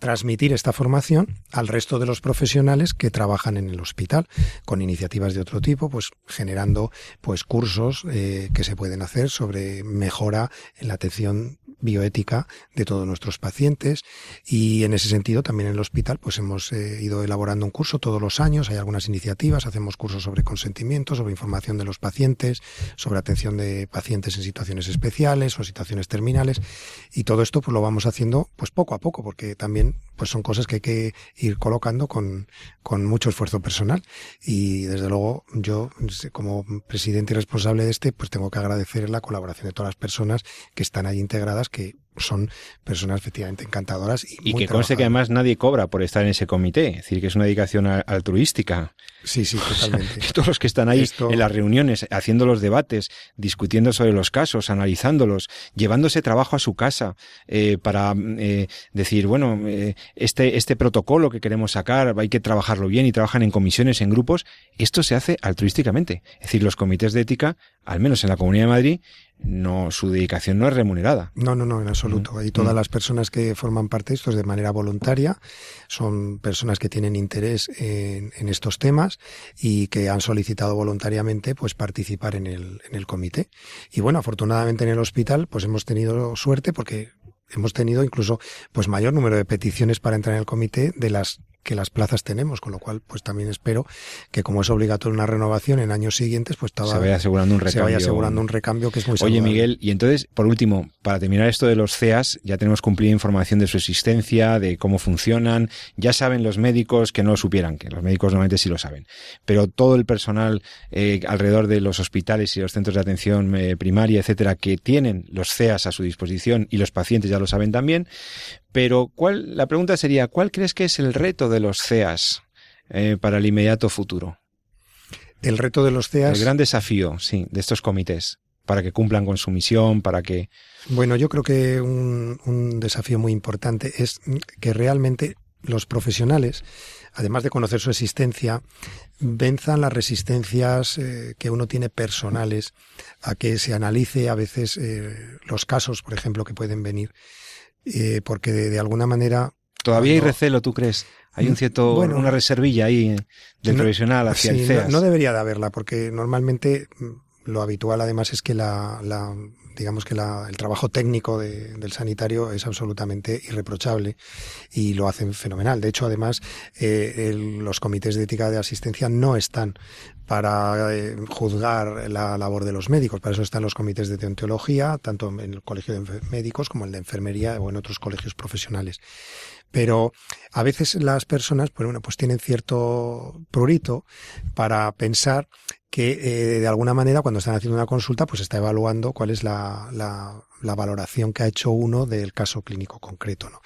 transmitir esta formación al resto de los profesionales que trabajan en el hospital con iniciativas de otro tipo, pues generando pues cursos eh, que se pueden hacer sobre mejora en la atención bioética de todos nuestros pacientes y en ese sentido también en el hospital pues hemos eh, ido elaborando un curso todos los años, hay algunas iniciativas, hacemos cursos sobre consentimiento, sobre información de los pacientes, sobre atención de pacientes en situaciones especiales o situaciones terminales. Y todo esto pues lo vamos haciendo pues poco a poco porque también pues son cosas que hay que ir colocando con, con mucho esfuerzo personal. Y desde luego yo como presidente y responsable de este pues tengo que agradecer la colaboración de todas las personas que están ahí integradas que son personas efectivamente encantadoras. Y, que conste que además nadie cobra por estar en ese comité, es decir, que es una dedicación altruística. Sí, sí, totalmente. todos los que están ahí en las reuniones, haciendo los debates, discutiendo sobre los casos, analizándolos, llevándose trabajo a su casa eh, para eh, decir, bueno, eh, este, este protocolo que queremos sacar, hay que trabajarlo bien y trabajan en comisiones, en grupos, esto se hace altruísticamente. Es decir, los comités de ética, al menos en la Comunidad de Madrid, no, su dedicación no es remunerada. No, no, no, en absoluto. Y todas las personas que forman parte de esto es de manera voluntaria, son personas que tienen interés en, en, estos temas y que han solicitado voluntariamente pues participar en el, en el comité. Y bueno, afortunadamente en el hospital pues hemos tenido suerte porque hemos tenido incluso pues mayor número de peticiones para entrar en el comité de las que las plazas tenemos, con lo cual pues también espero que como es obligatorio una renovación en años siguientes, pues se vaya asegurando un recambio. Se vaya asegurando un recambio que es muy Oye Miguel, y entonces, por último, para terminar esto de los CEAS, ya tenemos cumplida información de su existencia, de cómo funcionan, ya saben los médicos que no lo supieran, que los médicos normalmente sí lo saben, pero todo el personal eh, alrededor de los hospitales y los centros de atención eh, primaria, etcétera, que tienen los CEAS a su disposición y los pacientes ya lo saben también, pero ¿cuál, la pregunta sería, ¿cuál crees que es el reto de los CEAS eh, para el inmediato futuro? El reto de los CEAS. El gran desafío, sí, de estos comités, para que cumplan con su misión, para que. Bueno, yo creo que un, un desafío muy importante es que realmente los profesionales, además de conocer su existencia, venzan las resistencias eh, que uno tiene personales a que se analice a veces eh, los casos, por ejemplo, que pueden venir eh, porque de, alguna manera... Todavía hay recelo, ¿tú crees? Hay un cierto, una reservilla ahí del profesional hacia el CEAS. No, no, debería de haberla, porque normalmente mm, lo habitual además es que la, la digamos que el trabajo técnico de, del sanitario es absolutamente irreprochable y lo hacen fenomenal. De hecho, además, eh, los comités de ética de asistencia no están para eh, juzgar la labor de los médicos. Para eso están los comités de deontología, tanto en el colegio de médicos como el de enfermería o en otros colegios profesionales. Pero a veces las personas, pues bueno, pues tienen cierto prurito para pensar que eh, de alguna manera cuando están haciendo una consulta pues está evaluando cuál es la, la, la, valoración que ha hecho uno del caso clínico concreto. ¿no?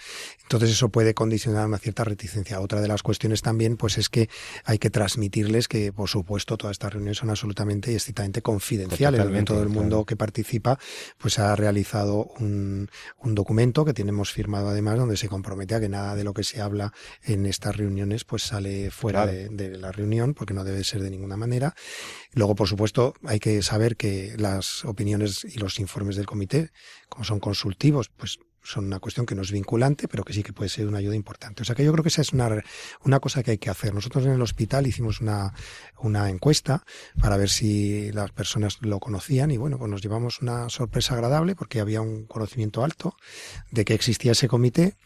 Entonces eso puede condicionar una cierta reticencia. Otra de las cuestiones también pues es que hay que transmitirles que por supuesto todas estas reuniones son absolutamente y estrictamente confidenciales. Totalmente, todo el mundo que participa pues ha realizado un, un documento que tenemos firmado además donde se compromete a que nada de lo que se habla en estas reuniones pues sale fuera claro. de, de la reunión porque no debe ser de ninguna manera Luego, por supuesto, hay que saber que las opiniones y los informes del comité, como son consultivos, pues son una cuestión que no es vinculante, pero que sí que puede ser una ayuda importante. O sea que yo creo que esa es una, una cosa que hay que hacer. Nosotros en el hospital hicimos una, una encuesta para ver si las personas lo conocían y bueno, pues nos llevamos una sorpresa agradable porque había un conocimiento alto de que existía ese comité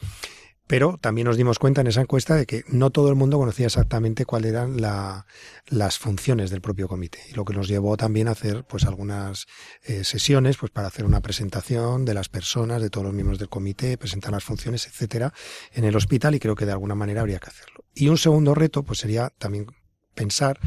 pero también nos dimos cuenta en esa encuesta de que no todo el mundo conocía exactamente cuáles eran la, las funciones del propio comité. Y lo que nos llevó también a hacer pues algunas eh, sesiones pues para hacer una presentación de las personas, de todos los miembros del comité, presentar las funciones, etcétera, en el hospital y creo que de alguna manera habría que hacerlo. Y un segundo reto pues sería también pensar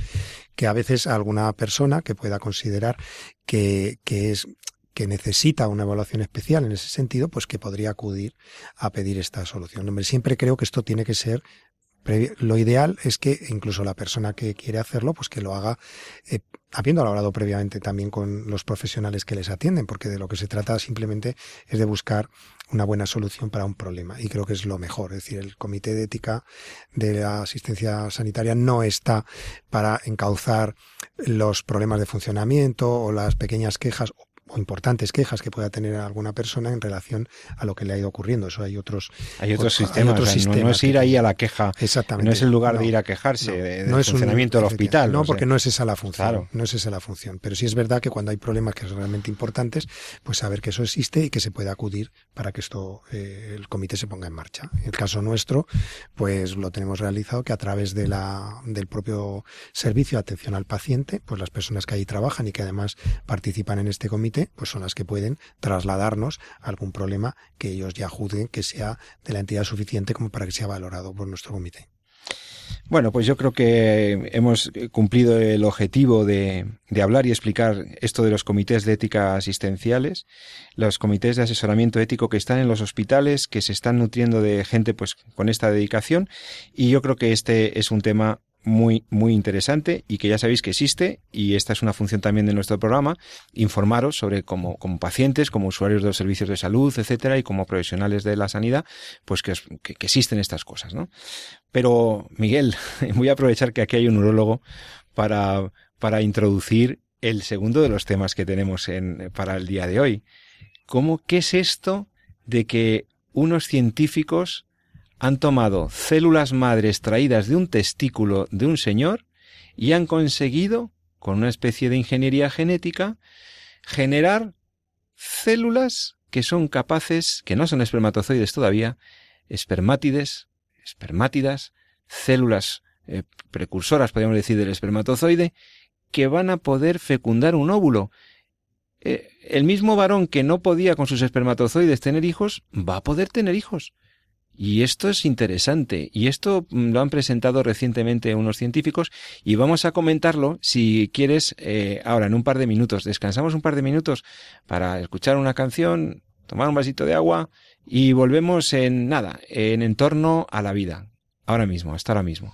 que a veces alguna persona que pueda considerar que, que es que necesita una evaluación especial en ese sentido, pues que podría acudir a pedir esta solución. Hombre, siempre creo que esto tiene que ser lo ideal es que incluso la persona que quiere hacerlo, pues que lo haga eh, habiendo hablado previamente también con los profesionales que les atienden, porque de lo que se trata simplemente es de buscar una buena solución para un problema. Y creo que es lo mejor. Es decir, el Comité de Ética de la Asistencia Sanitaria no está para encauzar los problemas de funcionamiento o las pequeñas quejas o importantes quejas que pueda tener alguna persona en relación a lo que le ha ido ocurriendo. Eso hay otros, hay otros sistemas. Hay otros o sea, sistemas no, no, es ir ahí a la queja. Exactamente. No es el lugar no, de ir a quejarse de, del no funcionamiento un, del hospital. No, porque no es esa la función. Claro. No es esa la función. Pero sí es verdad que cuando hay problemas que son realmente importantes, pues saber que eso existe y que se puede acudir para que esto, eh, el comité se ponga en marcha. En el caso nuestro, pues lo tenemos realizado que a través de la, del propio servicio de atención al paciente, pues las personas que ahí trabajan y que además participan en este comité, pues son las que pueden trasladarnos algún problema que ellos ya juzguen que sea de la entidad suficiente como para que sea valorado por nuestro comité. Bueno, pues yo creo que hemos cumplido el objetivo de, de, hablar y explicar esto de los comités de ética asistenciales, los comités de asesoramiento ético que están en los hospitales, que se están nutriendo de gente pues con esta dedicación y yo creo que este es un tema muy, muy interesante y que ya sabéis que existe y esta es una función también de nuestro programa, informaros sobre como, como pacientes, como usuarios de los servicios de salud, etcétera, y como profesionales de la sanidad, pues que, que, que existen estas cosas, ¿no? Pero, Miguel, voy a aprovechar que aquí hay un urologo para, para introducir el segundo de los temas que tenemos en, para el día de hoy. ¿Cómo, qué es esto de que unos científicos han tomado células madres traídas de un testículo de un señor y han conseguido, con una especie de ingeniería genética, generar células que son capaces, que no son espermatozoides todavía, espermátides, espermátidas, células eh, precursoras, podríamos decir, del espermatozoide, que van a poder fecundar un óvulo. Eh, el mismo varón que no podía con sus espermatozoides tener hijos, va a poder tener hijos. Y esto es interesante, y esto mm, lo han presentado recientemente unos científicos, y vamos a comentarlo, si quieres, eh, ahora en un par de minutos. Descansamos un par de minutos para escuchar una canción, tomar un vasito de agua, y volvemos en nada, en entorno a la vida. Ahora mismo, hasta ahora mismo.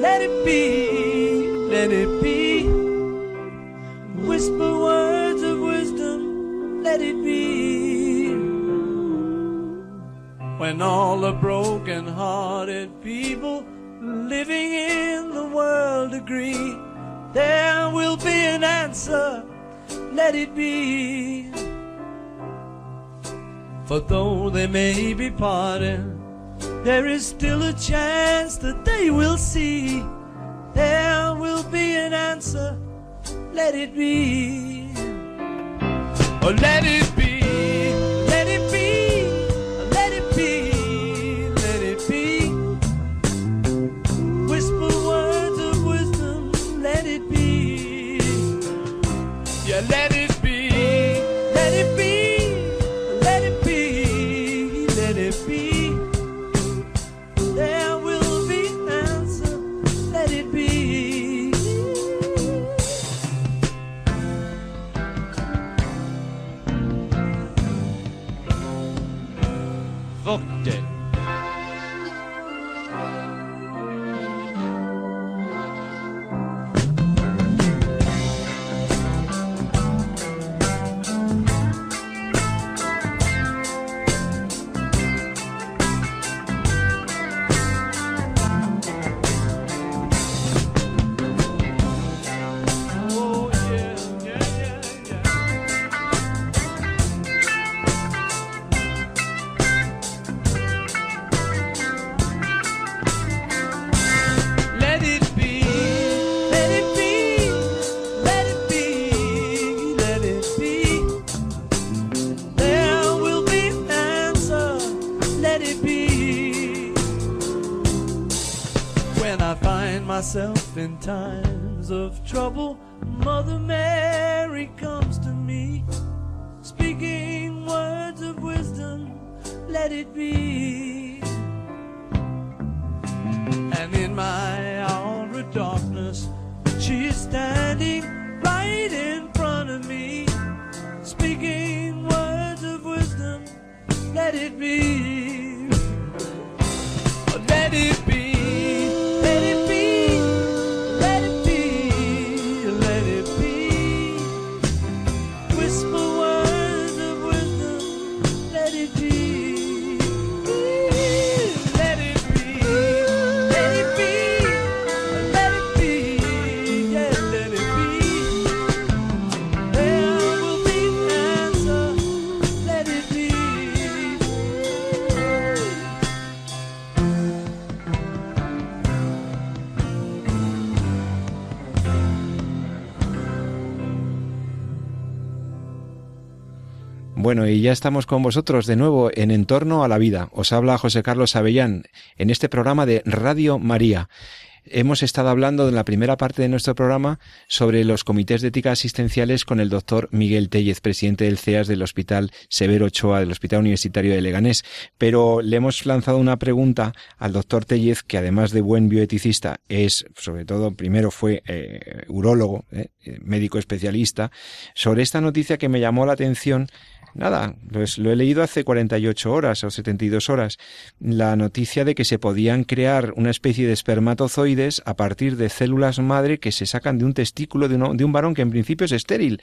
let it be, let it be. Whisper words of wisdom, let it be. When all the broken hearted people living in the world agree, there will be an answer, let it be. For though they may be parted, there is still a chance that they will see. There will be an answer, let it be. Oh, let it be, times of trouble, Bueno, y ya estamos con vosotros de nuevo en Entorno a la Vida. Os habla José Carlos Avellán en este programa de Radio María. Hemos estado hablando en la primera parte de nuestro programa sobre los comités de ética asistenciales con el doctor Miguel Tellez, presidente del CEAS del Hospital Severo Ochoa, del Hospital Universitario de Leganés. Pero le hemos lanzado una pregunta al doctor Tellez, que además de buen bioeticista, es, sobre todo, primero fue eh, urólogo, eh, médico especialista, sobre esta noticia que me llamó la atención Nada, pues lo he leído hace 48 horas o 72 horas. La noticia de que se podían crear una especie de a partir de células madre que se sacan de un testículo de, de un varón que en principio es estéril.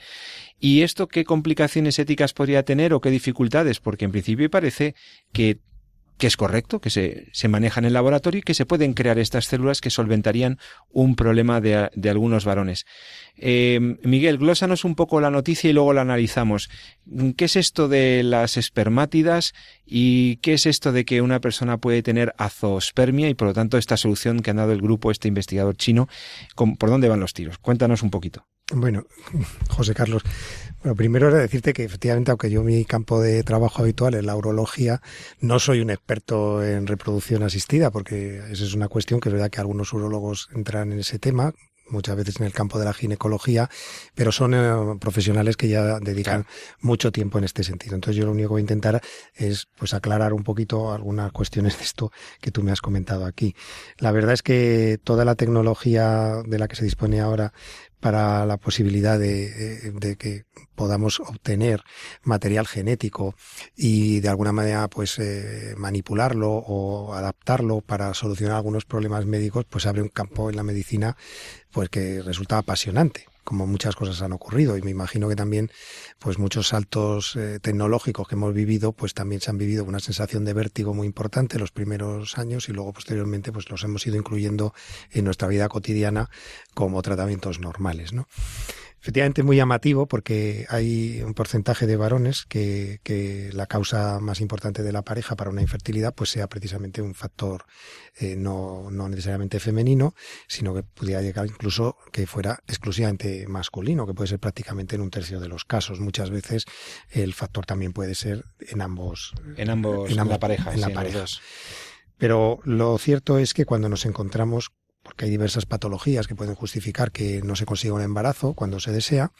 ¿Y esto qué complicaciones éticas podría tener o qué dificultades? Porque en principio parece que que es correcto, que se, se maneja en el laboratorio y que se pueden crear estas células que solventarían un problema de, de algunos varones. Eh, Miguel, glósanos un poco la noticia y luego la analizamos. ¿Qué es esto de las espermátidas y qué es esto de que una persona puede tener azospermia y por lo tanto esta solución que ha dado el grupo, este investigador chino, ¿por dónde van los tiros? Cuéntanos un poquito. Bueno, José Carlos, bueno, primero era decirte que efectivamente, aunque yo mi campo de trabajo habitual es la urología, no soy un experto en reproducción asistida, porque esa es una cuestión que es verdad que algunos urólogos entran en ese tema, muchas veces en el campo de la ginecología, pero son eh, profesionales que ya dedican mucho tiempo en este sentido. Entonces yo lo único que voy a intentar es pues aclarar un poquito algunas cuestiones de esto que tú me has comentado aquí. La verdad es que toda la tecnología de la que se dispone ahora para la posibilidad de, de que podamos obtener material genético y de alguna manera pues eh, manipularlo o adaptarlo para solucionar algunos problemas médicos pues abre un campo en la medicina pues que resulta apasionante como muchas cosas han ocurrido y me imagino que también pues muchos saltos eh, tecnológicos que hemos vivido pues también se han vivido una sensación de vértigo muy importante los primeros años y luego posteriormente pues los hemos ido incluyendo en nuestra vida cotidiana como tratamientos normales ¿no? Efectivamente muy llamativo porque hay un porcentaje de varones que, que, la causa más importante de la pareja para una infertilidad pues sea precisamente un factor eh, no, no necesariamente femenino, sino que pudiera llegar incluso que fuera exclusivamente masculino, que puede ser prácticamente en un tercio de los casos. Muchas veces el factor también puede ser en ambos. En ambos, en, ambos, la pareja. En la sí, pareja. Pero lo cierto es que cuando nos encontramos porque hay diversas patologías que pueden justificar que no se consiga un embarazo cuando se desea,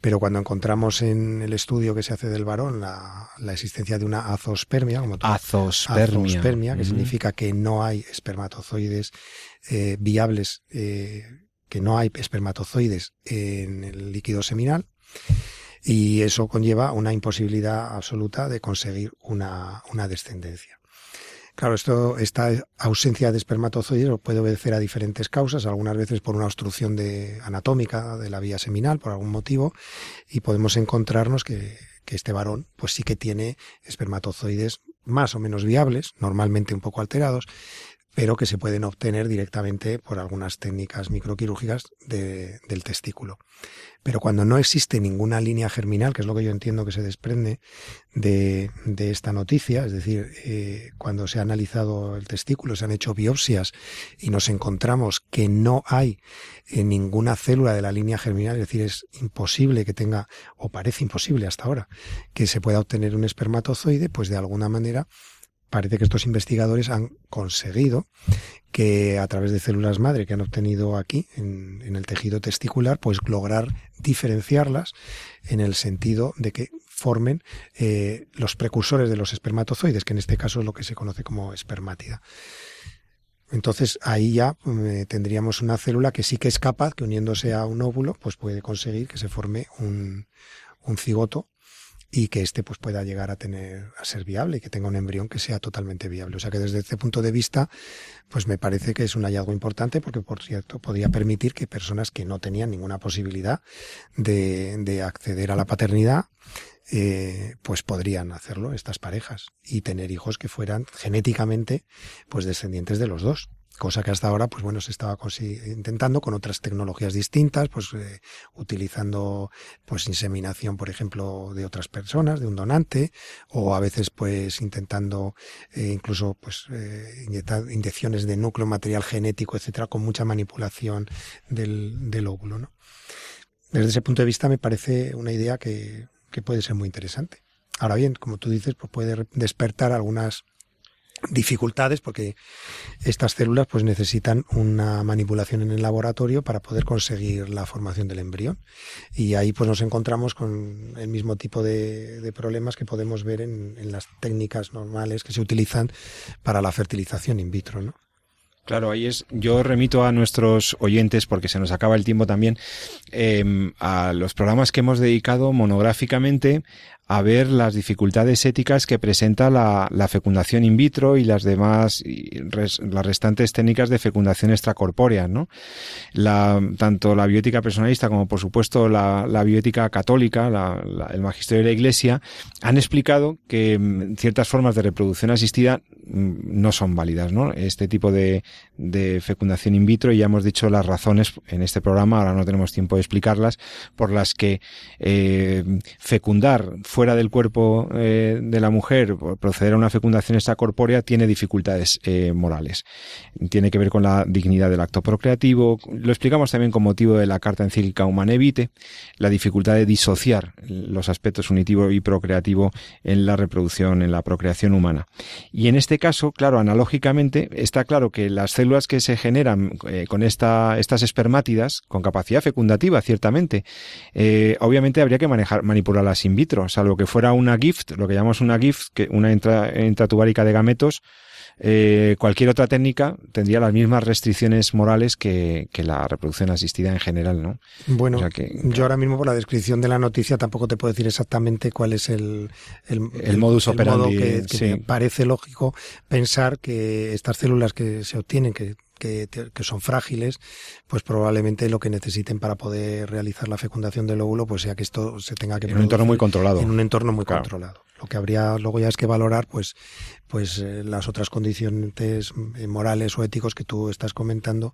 pero cuando encontramos en el estudio que se hace del varón la, la existencia de una azospermia, como tú, azospermia, azospermia que uh -huh. significa que no hay espermatozoides eh, viables, eh, que no hay espermatozoides en el líquido seminal, y eso conlleva una imposibilidad absoluta de conseguir una, una descendencia. Claro, esto, esta ausencia de espermatozoides puede obedecer a diferentes causas, algunas veces por una obstrucción de, anatómica de la vía seminal, por algún motivo, y podemos encontrarnos que, que este varón pues sí que tiene espermatozoides más o menos viables, normalmente un poco alterados, pero que se pueden obtener directamente por algunas técnicas microquirúrgicas de, del testículo. Pero cuando no existe ninguna línea germinal, que es lo que yo entiendo que se desprende de, esta noticia, es decir, eh, cuando se ha analizado el testículo, se han hecho biopsias y nos encontramos que no hay en ninguna célula de la línea germinal, es decir, es imposible que tenga, o parece imposible hasta ahora, que se pueda obtener un espermatozoide, pues de alguna manera parece que estos investigadores han conseguido que a través de células madre que han obtenido aquí en, el tejido testicular, pues lograr diferenciarlas en el sentido de que formen eh, los precursores de los espermatozoides, que en este caso es lo que se conoce como espermátida. Entonces ahí ya eh, tendríamos una célula que sí que es capaz, que uniéndose a un óvulo, pues puede conseguir que se forme un cigoto y que éste pues pueda llegar a tener a ser viable y que tenga un embrión que sea totalmente viable. O sea que desde este punto de vista, pues me parece que es un hallazgo importante porque, por cierto, podría permitir que personas que no tenían ninguna posibilidad de, de acceder a la paternidad, eh, pues podrían hacerlo estas parejas y tener hijos que fueran genéticamente pues descendientes de los dos cosa que hasta ahora pues bueno se estaba intentando con otras tecnologías distintas pues eh, utilizando pues inseminación por ejemplo de otras personas de un donante o a veces pues intentando eh, incluso pues eh, inyecciones de núcleo material genético etcétera con mucha manipulación del, del óvulo ¿no? desde ese punto de vista me parece una idea que, que puede ser muy interesante ahora bien como tú dices pues puede despertar algunas dificultades porque estas células pues necesitan una manipulación en el laboratorio para poder conseguir la formación del embrión y ahí pues nos encontramos con el mismo tipo de, problemas que podemos ver en, en, las técnicas normales que se utilizan para la fertilización in vitro ¿no? Claro, ahí es. Yo remito a nuestros oyentes, porque se nos acaba el tiempo también, eh, a los programas que hemos dedicado monográficamente a ver las dificultades éticas que presenta la, la fecundación in vitro y las demás, las restantes técnicas de fecundación extracorpórea, ¿no? La, tanto la bioética personalista como, por supuesto, la, la bioética católica, la, el magisterio de la Iglesia, han explicado que mm, ciertas formas de reproducción asistida mm, no son válidas, ¿no? Este tipo de, de fecundación in vitro, y ya hemos dicho las razones en este programa, ahora no tenemos tiempo de explicarlas, por las que eh, fecundar fuera del cuerpo eh, de la mujer, proceder a una fecundación extracorpórea, tiene dificultades eh, morales. Tiene que ver con la dignidad del acto procreativo. Lo explicamos también con motivo de la carta encíclica Humane Vitae, la dificultad de disociar los aspectos unitivo y procreativo en la reproducción, en la procreación humana. Y en este caso, claro, analógicamente, está claro que las células que se generan eh, con esta, estas espermátidas, con capacidad fecundativa, ciertamente, obviamente habría que manejar, manipularlas in vitro, salvo que fuera una gift, lo que llamamos una gift, que una intra, intratubárica de gametos, eh, cualquier otra técnica tendría las mismas restricciones morales que, que, la reproducción asistida en general, ¿no? Bueno, o sea que, yo ahora mismo por la descripción de la noticia tampoco te puedo decir exactamente cuál es el, el, el modus el operandi. Modo que, que sí. me parece lógico pensar que estas células que se obtienen, que que, que, son frágiles, pues probablemente lo que necesiten para poder realizar la fecundación del óvulo, pues sea que esto se tenga que en un entorno muy controlado. En un entorno muy claro. controlado. Lo que habría luego ya es que valorar, pues, pues eh, las otras condiciones morales o éticos que tú estás comentando,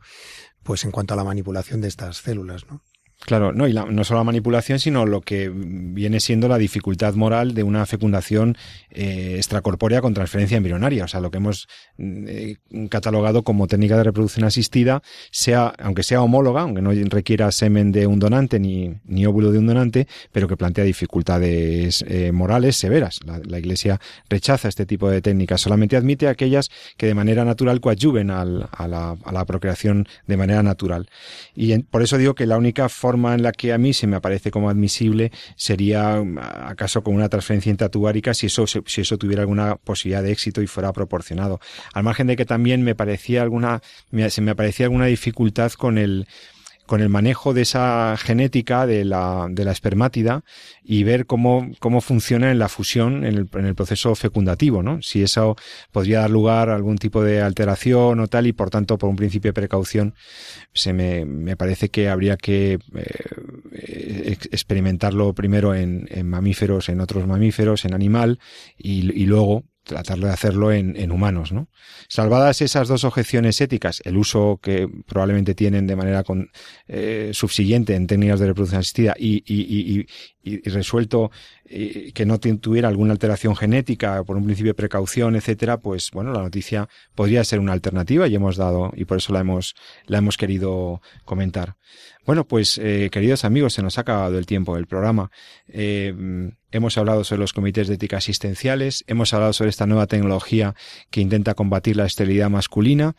pues en cuanto a la manipulación de estas células, ¿no? Claro, no, y la, no solo la manipulación, sino lo que viene siendo la dificultad moral de una fecundación eh, extracorpórea con transferencia embrionaria. O sea, lo que hemos eh, catalogado como técnica de reproducción asistida, sea, aunque sea homóloga, aunque no requiera semen de un donante ni, ni óvulo de un donante, pero que plantea dificultades eh, morales severas. La, Iglesia rechaza este tipo de técnicas, solamente admite aquellas que de manera natural coadyuven a, la, a, la, procreación de manera natural. Y en, por eso digo que la única forma forma en la que a mí se me aparece como admisible sería acaso con una transferencia intratubárica si eso, si eso tuviera alguna posibilidad de éxito y fuera proporcionado. Al margen de que también me parecía alguna, se me aparecía alguna dificultad con el, con el manejo de esa genética de la, de la espermátida y ver cómo, cómo funciona en la fusión, en el, en el, proceso fecundativo, ¿no? Si eso podría dar lugar a algún tipo de alteración o tal y por tanto por un principio de precaución se me, me parece que habría que eh, experimentarlo primero en, en, mamíferos, en otros mamíferos, en animal y, y luego tratar de hacerlo en, en, humanos, ¿no? Salvadas esas dos objeciones éticas, el uso que probablemente tienen de manera con, eh, subsiguiente en técnicas de reproducción asistida y, y, y, y resuelto eh, que no tuviera alguna alteración genética por un principio de precaución, etcétera, pues bueno, la noticia podría ser una alternativa y hemos dado y por eso la hemos la hemos querido comentar. Bueno, pues eh, queridos amigos, se nos ha acabado el tiempo del programa. Eh, hemos hablado sobre los comités de ética asistenciales, hemos hablado sobre esta nueva tecnología que intenta combatir la esterilidad masculina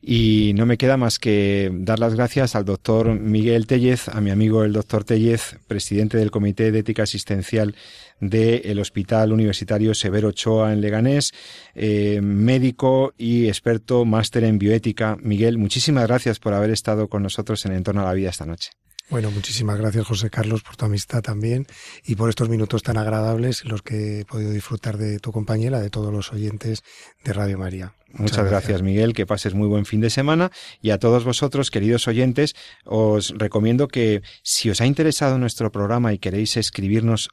y no me queda más que dar las gracias al doctor Miguel Tellez, a mi amigo el doctor Tellez, presidente del Comité de Ética Asistencial del de Hospital Universitario Severo Ochoa en Leganés, eh, médico y experto máster en bioética. Miguel, muchísimas gracias por haber estado con nosotros en Entorno a la Vida esta noche. Bueno, muchísimas gracias José Carlos por tu amistad también y por estos minutos tan agradables en los que he podido disfrutar de tu compañera, de todos los oyentes de Radio María. Muchas, Muchas gracias, gracias, Miguel. Que pases muy buen fin de semana. Y a todos vosotros, queridos oyentes, os recomiendo que si os ha interesado nuestro programa y queréis escribirnos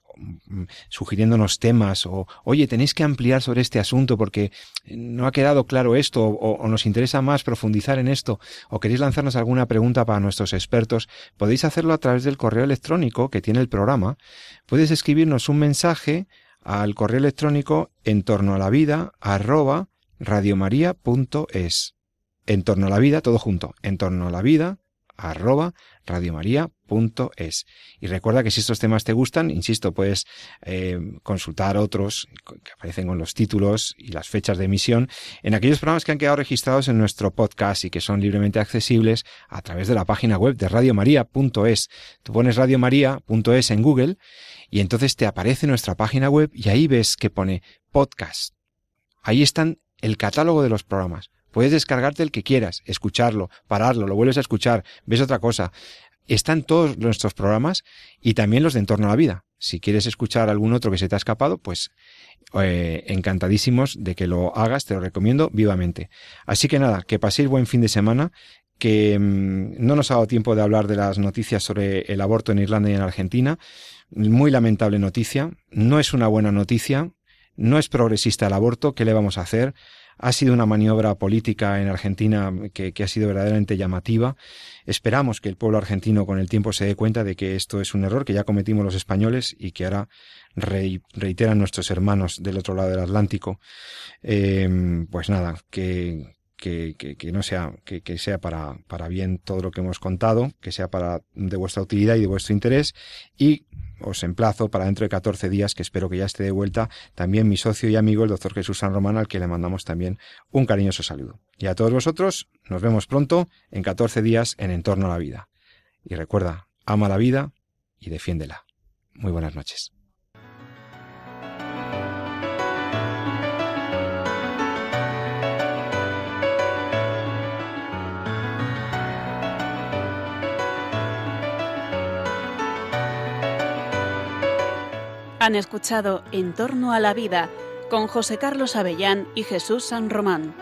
sugiriéndonos temas o, oye, tenéis que ampliar sobre este asunto porque no ha quedado claro esto o, o nos interesa más profundizar en esto o queréis lanzarnos alguna pregunta para nuestros expertos, podéis hacerlo a través del correo electrónico que tiene el programa. Puedes escribirnos un mensaje al correo electrónico en torno a la vida arroba radiomaria.es. En torno a la vida, todo junto, en torno a la vida, arroba radiomaria.es. Y recuerda que si estos temas te gustan, insisto, puedes eh, consultar otros que aparecen con los títulos y las fechas de emisión en aquellos programas que han quedado registrados en nuestro podcast y que son libremente accesibles a través de la página web de radiomaria.es. Tú pones radiomaria.es en Google y entonces te aparece nuestra página web y ahí ves que pone podcast. Ahí están el catálogo de los programas. Puedes descargarte el que quieras, escucharlo, pararlo, lo vuelves a escuchar, ves otra cosa. Están todos nuestros programas y también los de Entorno a la Vida. Si quieres escuchar algún otro que se te ha escapado, pues eh, encantadísimos de que lo hagas, te lo recomiendo vivamente. Así que nada, que paséis buen fin de semana, que mmm, no nos ha dado tiempo de hablar de las noticias sobre el aborto en Irlanda y en Argentina. Muy lamentable noticia, no es una buena noticia, no es progresista el aborto, ¿qué le vamos a hacer? Ha sido una maniobra política en Argentina que, que, ha sido verdaderamente llamativa. Esperamos que el pueblo argentino con el tiempo se dé cuenta de que esto es un error que ya cometimos los españoles y que ahora re, reiteran nuestros hermanos del otro lado del Atlántico. Eh, pues nada, que, que, que, que, no sea, que, que sea para, para bien todo lo que hemos contado, que sea para de vuestra utilidad y de vuestro interés y os emplazo para dentro de 14 días, que espero que ya esté de vuelta, también mi socio y amigo, el doctor Jesús San Román, al que le mandamos también un cariñoso saludo. Y a todos vosotros, nos vemos pronto en 14 días en Entorno a la Vida. Y recuerda, ama la vida y defiéndela. Muy buenas noches. Han escuchado En torno a la vida con José Carlos Avellán y Jesús San Román.